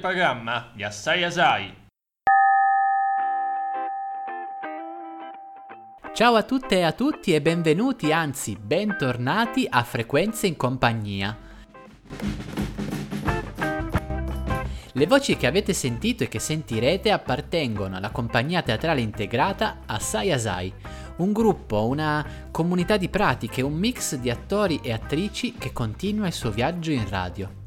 radioprogramma di Assai Asai. Ciao a tutte e a tutti e benvenuti, anzi bentornati a Frequenze in compagnia. Le voci che avete sentito e che sentirete appartengono alla compagnia teatrale integrata Assai Asai, un gruppo, una comunità di pratiche, un mix di attori e attrici che continua il suo viaggio in radio.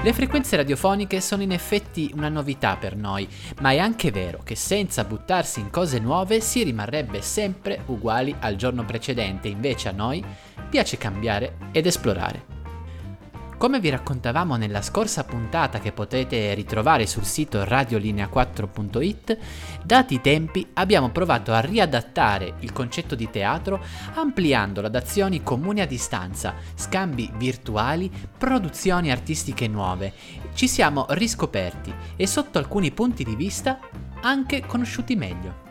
Le frequenze radiofoniche sono in effetti una novità per noi, ma è anche vero che senza buttarsi in cose nuove si rimarrebbe sempre uguali al giorno precedente, invece a noi piace cambiare ed esplorare. Come vi raccontavamo nella scorsa puntata che potete ritrovare sul sito radiolinea4.it, dati i tempi abbiamo provato a riadattare il concetto di teatro ampliandolo ad azioni comuni a distanza, scambi virtuali, produzioni artistiche nuove. Ci siamo riscoperti e sotto alcuni punti di vista anche conosciuti meglio.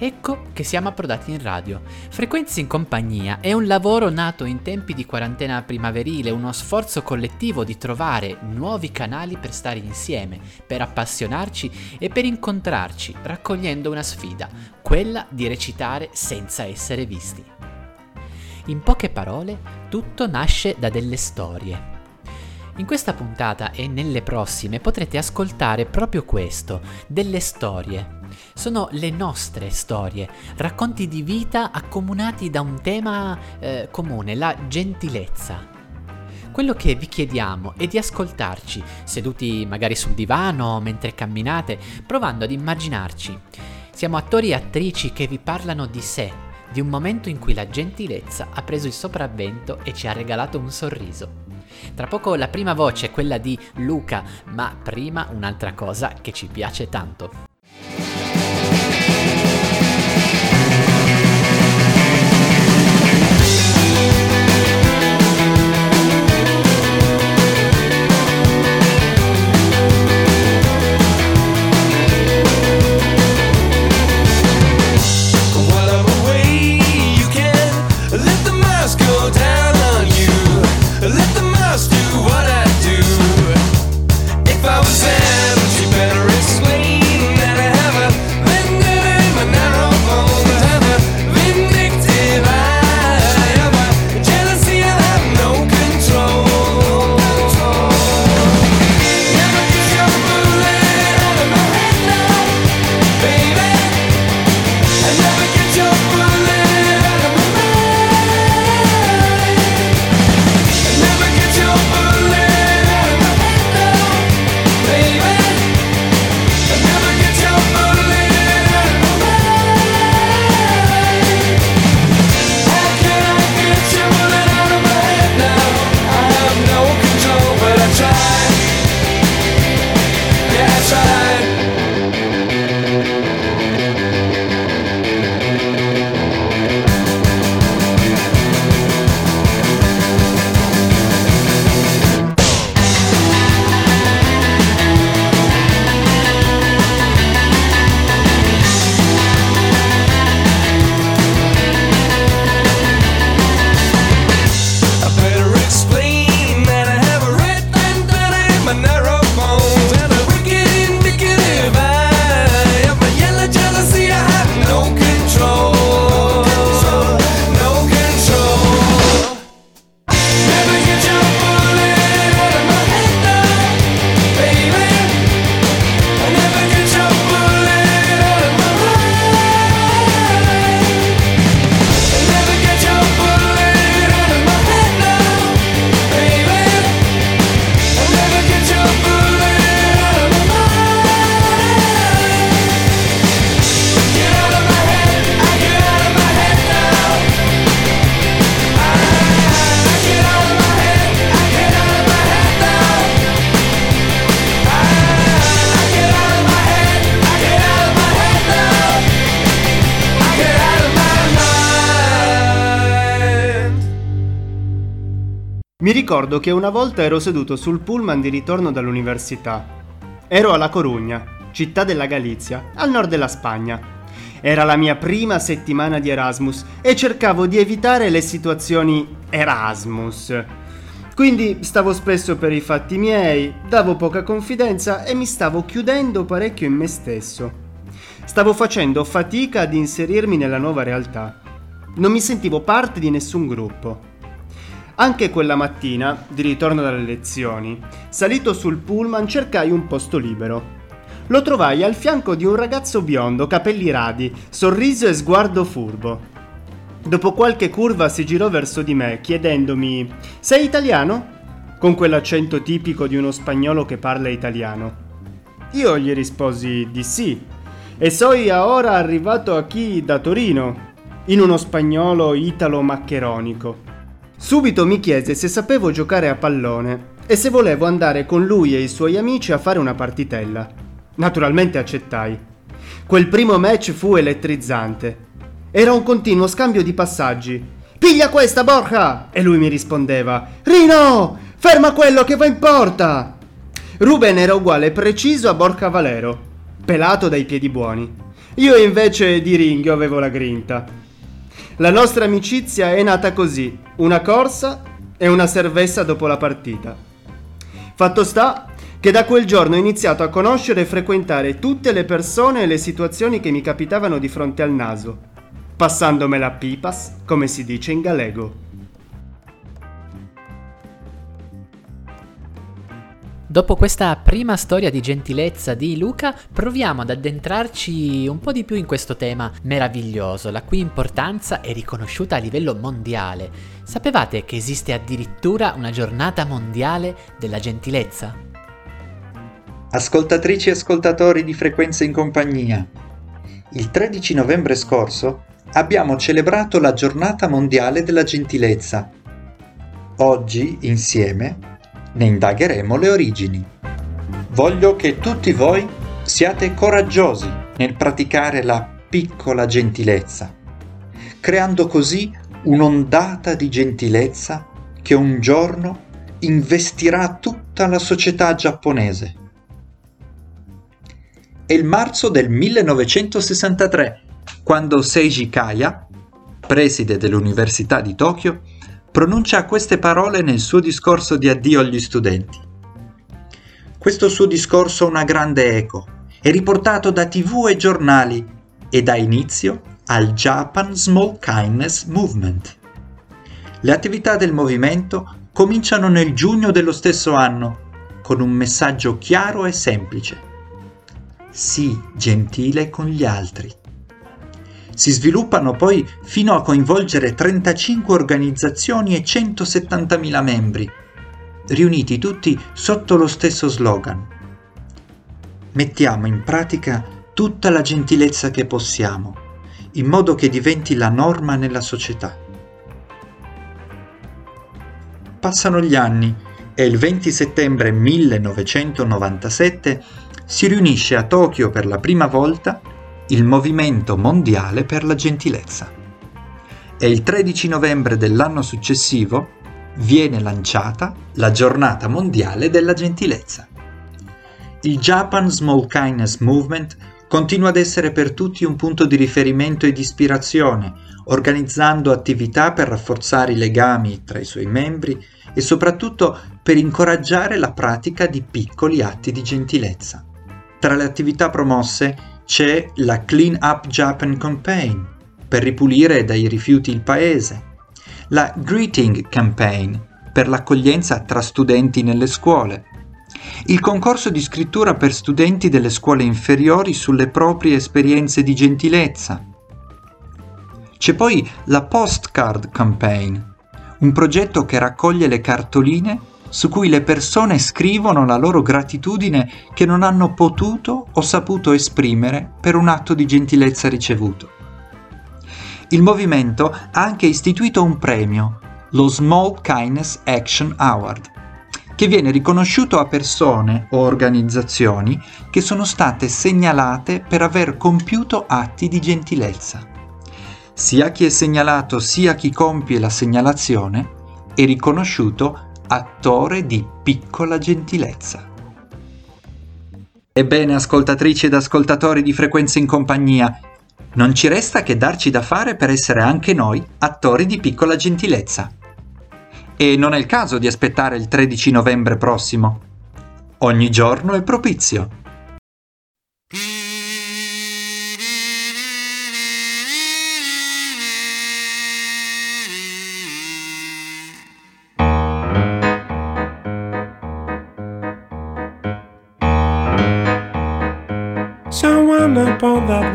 Ecco che siamo approdati in radio. Frequenze in compagnia è un lavoro nato in tempi di quarantena primaverile, uno sforzo collettivo di trovare nuovi canali per stare insieme, per appassionarci e per incontrarci, raccogliendo una sfida, quella di recitare senza essere visti. In poche parole, tutto nasce da delle storie. In questa puntata e nelle prossime potrete ascoltare proprio questo, delle storie. Sono le nostre storie, racconti di vita accomunati da un tema eh, comune, la gentilezza. Quello che vi chiediamo è di ascoltarci, seduti magari sul divano mentre camminate, provando ad immaginarci. Siamo attori e attrici che vi parlano di sé, di un momento in cui la gentilezza ha preso il sopravvento e ci ha regalato un sorriso. Tra poco la prima voce è quella di Luca, ma prima un'altra cosa che ci piace tanto. Mi ricordo che una volta ero seduto sul pullman di ritorno dall'università. Ero a La Corugna, città della Galizia, al nord della Spagna. Era la mia prima settimana di Erasmus e cercavo di evitare le situazioni Erasmus. Quindi stavo spesso per i fatti miei, davo poca confidenza e mi stavo chiudendo parecchio in me stesso. Stavo facendo fatica ad inserirmi nella nuova realtà. Non mi sentivo parte di nessun gruppo. Anche quella mattina, di ritorno dalle lezioni, salito sul pullman cercai un posto libero. Lo trovai al fianco di un ragazzo biondo, capelli radi, sorriso e sguardo furbo. Dopo qualche curva si girò verso di me chiedendomi Sei italiano? con quell'accento tipico di uno spagnolo che parla italiano. Io gli risposi di sì e soy ora arrivato qui da Torino, in uno spagnolo italo-maccheronico. Subito mi chiese se sapevo giocare a pallone e se volevo andare con lui e i suoi amici a fare una partitella. Naturalmente accettai. Quel primo match fu elettrizzante. Era un continuo scambio di passaggi. Piglia questa, Borja! E lui mi rispondeva: Rino! Ferma quello che va in porta! Ruben era uguale preciso a Borja Valero pelato dai piedi buoni. Io invece di ringhio avevo la grinta. La nostra amicizia è nata così, una corsa e una cerveza dopo la partita. Fatto sta che da quel giorno ho iniziato a conoscere e frequentare tutte le persone e le situazioni che mi capitavano di fronte al naso, passandomela pipas, come si dice in galego. Dopo questa prima storia di gentilezza di Luca, proviamo ad addentrarci un po' di più in questo tema meraviglioso, la cui importanza è riconosciuta a livello mondiale. Sapevate che esiste addirittura una giornata mondiale della gentilezza? Ascoltatrici e ascoltatori di Frequenza in Compagnia, il 13 novembre scorso abbiamo celebrato la giornata mondiale della gentilezza. Oggi, insieme, ne indagheremo le origini. Voglio che tutti voi siate coraggiosi nel praticare la piccola gentilezza, creando così un'ondata di gentilezza che un giorno investirà tutta la società giapponese. È il marzo del 1963, quando Seiji Kaya, preside dell'Università di Tokyo, pronuncia queste parole nel suo discorso di addio agli studenti. Questo suo discorso ha una grande eco, è riportato da tv e giornali e dà inizio al Japan Small Kindness Movement. Le attività del movimento cominciano nel giugno dello stesso anno con un messaggio chiaro e semplice. Sii gentile con gli altri si sviluppano poi fino a coinvolgere 35 organizzazioni e 170.000 membri, riuniti tutti sotto lo stesso slogan. Mettiamo in pratica tutta la gentilezza che possiamo, in modo che diventi la norma nella società. Passano gli anni e il 20 settembre 1997 si riunisce a Tokyo per la prima volta il Movimento Mondiale per la Gentilezza. E il 13 novembre dell'anno successivo viene lanciata la Giornata Mondiale della Gentilezza. Il Japan Small Kindness Movement continua ad essere per tutti un punto di riferimento e di ispirazione, organizzando attività per rafforzare i legami tra i suoi membri e soprattutto per incoraggiare la pratica di piccoli atti di gentilezza. Tra le attività promosse c'è la Clean Up Japan Campaign per ripulire dai rifiuti il paese, la Greeting Campaign per l'accoglienza tra studenti nelle scuole, il concorso di scrittura per studenti delle scuole inferiori sulle proprie esperienze di gentilezza. C'è poi la Postcard Campaign, un progetto che raccoglie le cartoline su cui le persone scrivono la loro gratitudine che non hanno potuto o saputo esprimere per un atto di gentilezza ricevuto. Il movimento ha anche istituito un premio, lo Small Kindness Action Award, che viene riconosciuto a persone o organizzazioni che sono state segnalate per aver compiuto atti di gentilezza. Sia chi è segnalato sia chi compie la segnalazione è riconosciuto attore di piccola gentilezza. Ebbene, ascoltatrici ed ascoltatori di Frequenza in Compagnia, non ci resta che darci da fare per essere anche noi attori di piccola gentilezza. E non è il caso di aspettare il 13 novembre prossimo. Ogni giorno è propizio.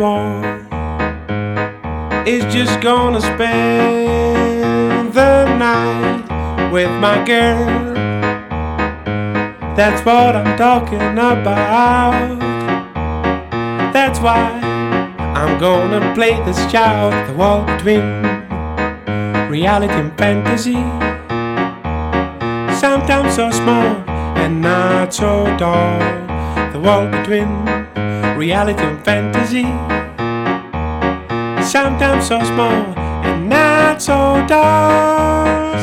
On is just gonna spend the night with my girl. That's what I'm talking about. That's why I'm gonna play this child the wall between reality and fantasy. Sometimes so small and not so tall. The wall between reality and fantasy. Sometimes so small and not so tall.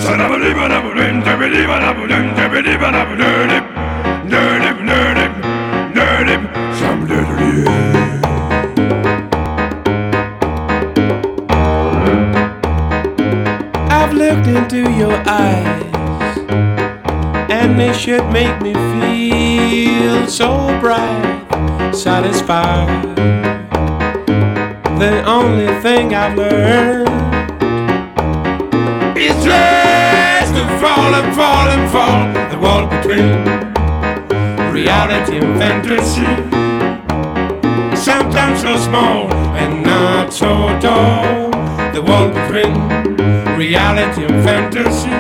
I've looked into your eyes, and they should make me feel so bright, satisfied. The only thing I've learned is just to fall and fall and fall the wall between reality and fantasy. Sometimes so small and not so tall. The wall between reality and fantasy.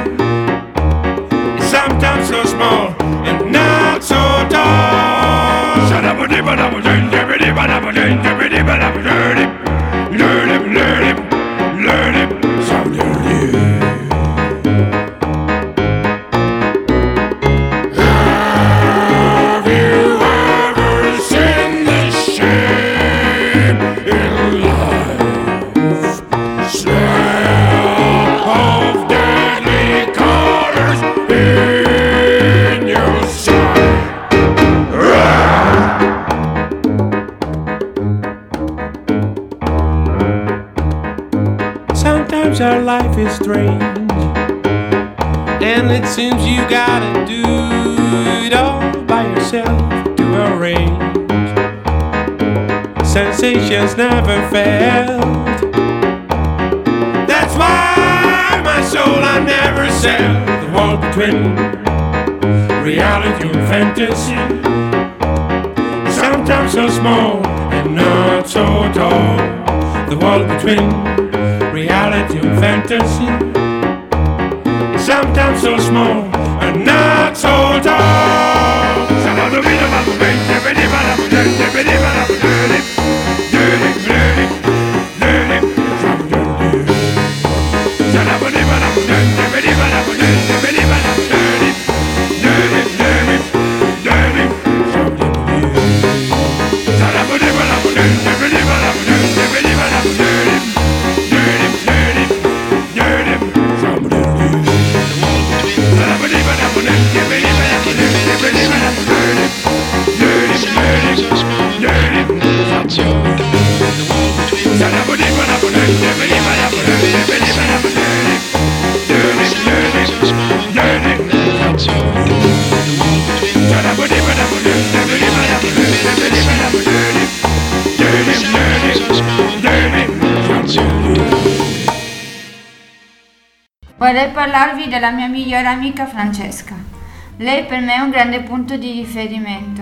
Sensations never failed. That's why my soul I never sell. The wall between reality and fantasy. Sometimes so small and not so tall. The wall between reality and fantasy. Sometimes so small and not so tall. Vorrei parlarvi della mia migliore amica Francesca. Lei per me è un grande punto di riferimento.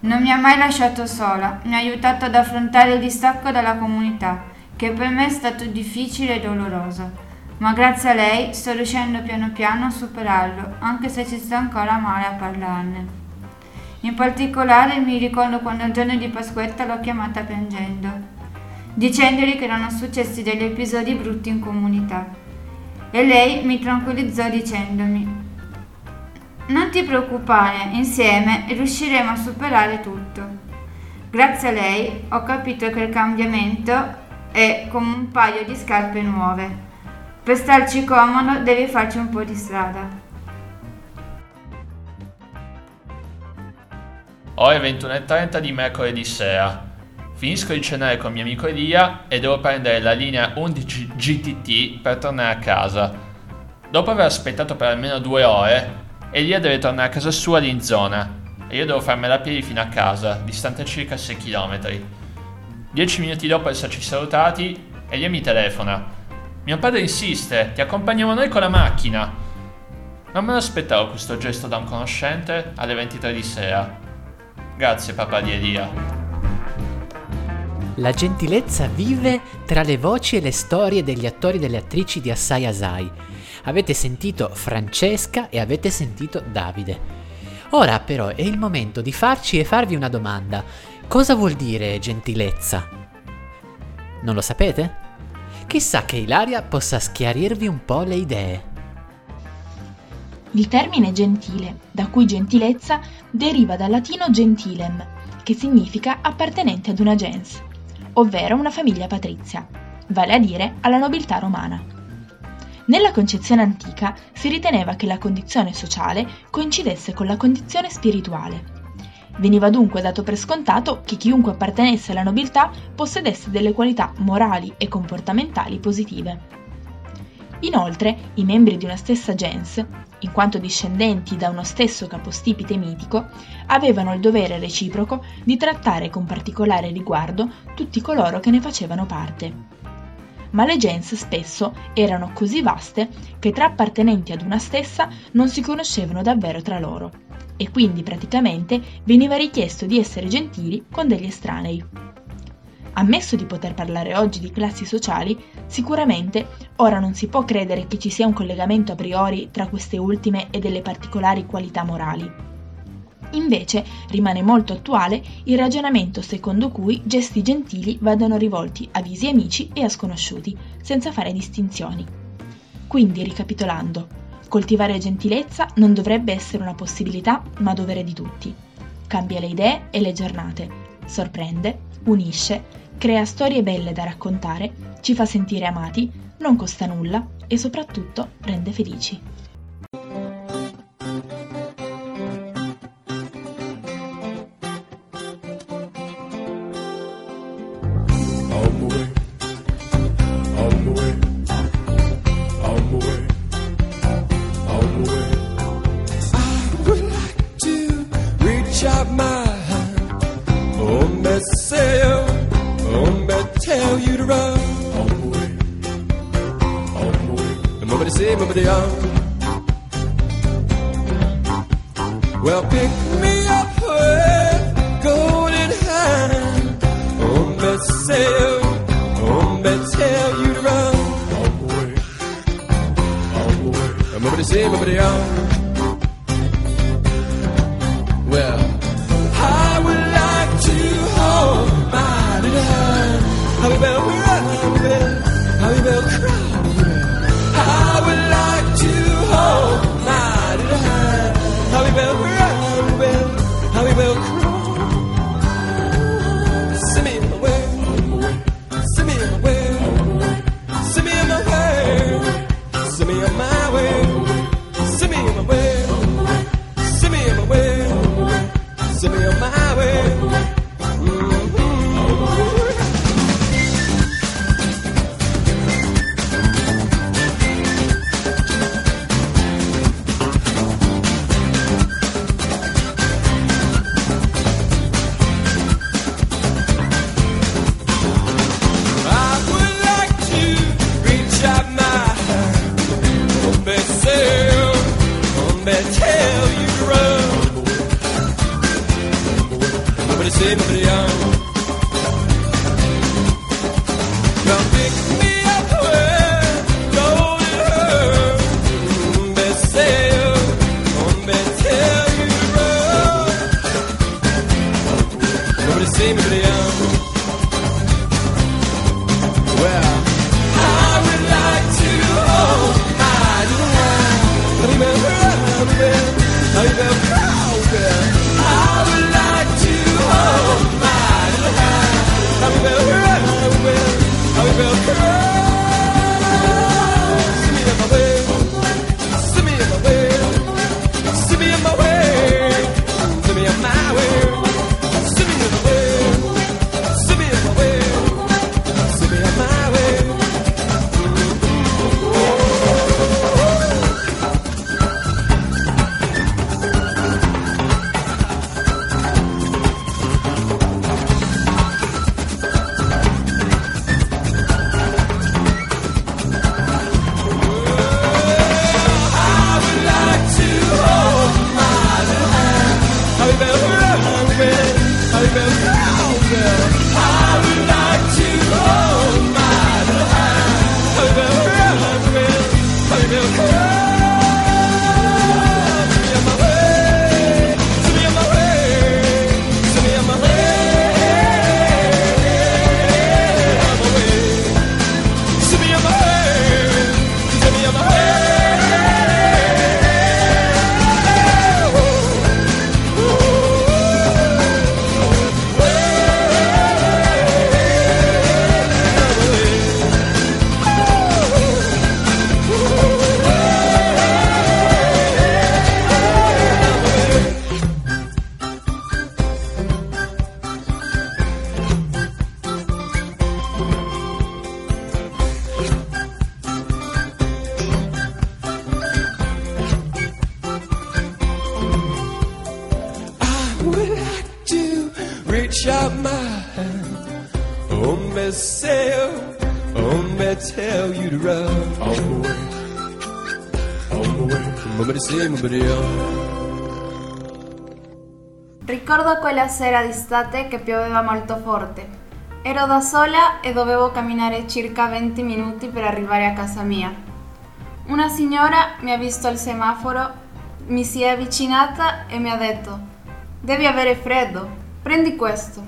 Non mi ha mai lasciato sola, mi ha aiutato ad affrontare il distacco dalla comunità, che per me è stato difficile e doloroso. Ma grazie a lei sto riuscendo piano piano a superarlo, anche se ci sta ancora male a parlarne. In particolare mi ricordo quando il giorno di Pasquetta l'ho chiamata piangendo, dicendogli che erano successi degli episodi brutti in comunità. E lei mi tranquillizzò dicendomi, non ti preoccupare, insieme riusciremo a superare tutto. Grazie a lei ho capito che il cambiamento è come un paio di scarpe nuove. Per starci comodo devi farci un po' di strada. Ora è 21.30 di mercoledì sera. Finisco di cenare con mio amico Elia e devo prendere la linea 11 GTT per tornare a casa. Dopo aver aspettato per almeno due ore, Elia deve tornare a casa sua lì in zona e io devo farmela a piedi fino a casa, distante circa 6 km. Dieci minuti dopo esserci salutati, Elia mi telefona. Mio padre insiste, ti accompagniamo noi con la macchina. Non me lo aspettavo questo gesto da un conoscente alle 23 di sera. Grazie papà di Elia. La gentilezza vive tra le voci e le storie degli attori e delle attrici di Assai Asai. Avete sentito Francesca e avete sentito Davide. Ora però è il momento di farci e farvi una domanda. Cosa vuol dire gentilezza? Non lo sapete? Chissà che Ilaria possa schiarirvi un po' le idee. Il termine gentile, da cui gentilezza, deriva dal latino gentilem, che significa appartenente ad una gens, ovvero una famiglia patrizia, vale a dire alla nobiltà romana. Nella concezione antica si riteneva che la condizione sociale coincidesse con la condizione spirituale. Veniva dunque dato per scontato che chiunque appartenesse alla nobiltà possedesse delle qualità morali e comportamentali positive. Inoltre, i membri di una stessa gens, in quanto discendenti da uno stesso capostipite mitico, avevano il dovere reciproco di trattare con particolare riguardo tutti coloro che ne facevano parte. Ma le gens spesso erano così vaste che tra appartenenti ad una stessa non si conoscevano davvero tra loro, e quindi praticamente veniva richiesto di essere gentili con degli estranei. Ammesso di poter parlare oggi di classi sociali, sicuramente ora non si può credere che ci sia un collegamento a priori tra queste ultime e delle particolari qualità morali. Invece rimane molto attuale il ragionamento secondo cui gesti gentili vadano rivolti a visi amici e a sconosciuti, senza fare distinzioni. Quindi, ricapitolando, coltivare gentilezza non dovrebbe essere una possibilità, ma dovere di tutti. Cambia le idee e le giornate, sorprende, unisce, crea storie belle da raccontare, ci fa sentire amati, non costa nulla e soprattutto rende felici. de Ricordo quella sera d'estate che pioveva molto forte. Ero da sola e dovevo camminare circa 20 minuti per arrivare a casa mia. Una signora mi ha visto al semaforo, mi si è avvicinata e mi ha detto: Devi avere freddo, prendi questo.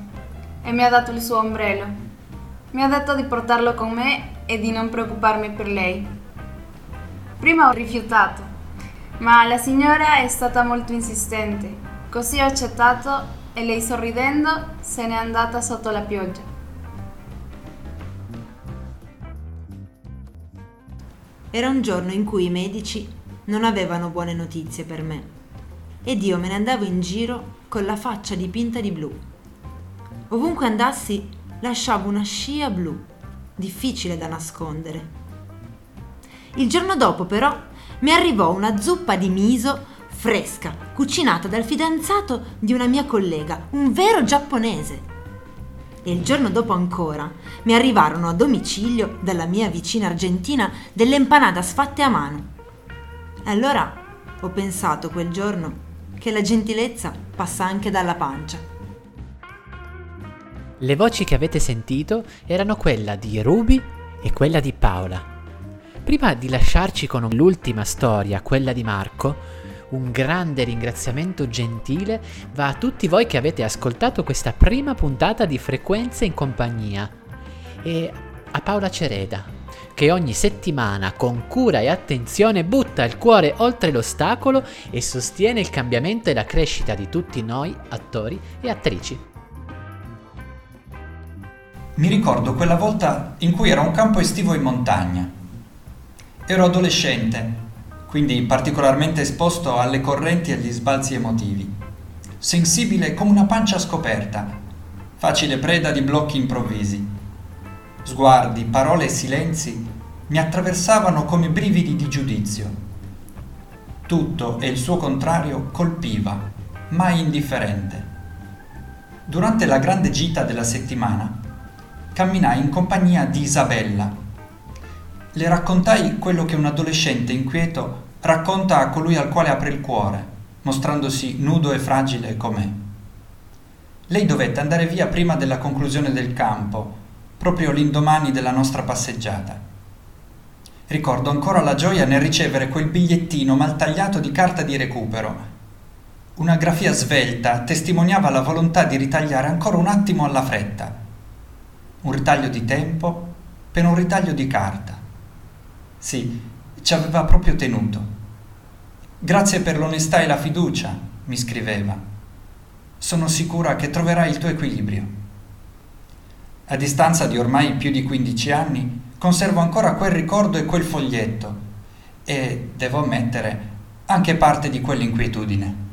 E mi ha dato il suo ombrello. Mi ha detto di portarlo con me e di non preoccuparmi per lei. Prima ho rifiutato, ma la signora è stata molto insistente. Così ho accettato e lei sorridendo se n'è andata sotto la pioggia. Era un giorno in cui i medici non avevano buone notizie per me ed io me ne andavo in giro con la faccia dipinta di blu. Ovunque andassi lasciavo una scia blu, difficile da nascondere. Il giorno dopo però mi arrivò una zuppa di miso fresca, cucinata dal fidanzato di una mia collega, un vero giapponese. E il giorno dopo ancora mi arrivarono a domicilio dalla mia vicina argentina delle empanadas fatte a mano. Allora ho pensato quel giorno che la gentilezza passa anche dalla pancia. Le voci che avete sentito erano quella di Ruby e quella di Paola. Prima di lasciarci con l'ultima storia, quella di Marco, un grande ringraziamento gentile va a tutti voi che avete ascoltato questa prima puntata di Frequenze in compagnia e a Paola Cereda, che ogni settimana con cura e attenzione butta il cuore oltre l'ostacolo e sostiene il cambiamento e la crescita di tutti noi, attori e attrici. Mi ricordo quella volta in cui era un campo estivo in montagna. Ero adolescente, quindi particolarmente esposto alle correnti e agli sbalzi emotivi. Sensibile come una pancia scoperta, facile preda di blocchi improvvisi. Sguardi, parole e silenzi mi attraversavano come brividi di giudizio. Tutto e il suo contrario colpiva, mai indifferente. Durante la grande gita della settimana, camminai in compagnia di Isabella. Le raccontai quello che un adolescente inquieto racconta a colui al quale apre il cuore, mostrandosi nudo e fragile com'è. Lei dovette andare via prima della conclusione del campo, proprio l'indomani della nostra passeggiata. Ricordo ancora la gioia nel ricevere quel bigliettino mal tagliato di carta di recupero. Una grafia svelta testimoniava la volontà di ritagliare ancora un attimo alla fretta. Un ritaglio di tempo per un ritaglio di carta. Sì, ci aveva proprio tenuto. Grazie per l'onestà e la fiducia, mi scriveva. Sono sicura che troverai il tuo equilibrio. A distanza di ormai più di 15 anni, conservo ancora quel ricordo e quel foglietto e, devo ammettere, anche parte di quell'inquietudine.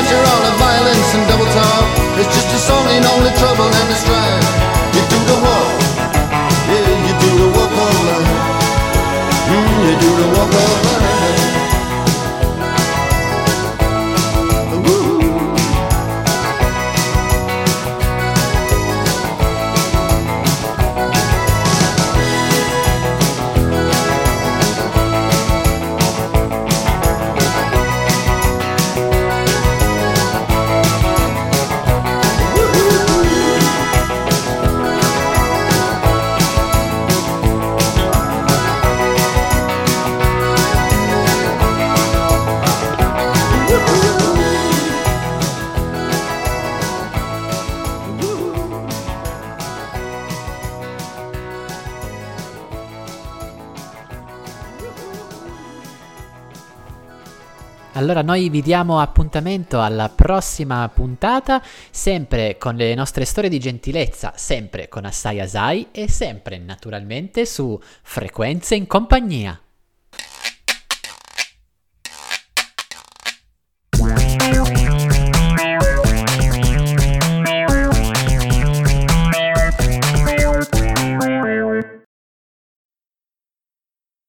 after all the violence and double talk, it's just a song in only trouble and the strife. You do the walk, yeah, you do the walk of life. Mm, you do the walk of life. Allora noi vi diamo appuntamento alla prossima puntata, sempre con le nostre storie di gentilezza, sempre con Assai Asai e sempre naturalmente su Frequenze in compagnia.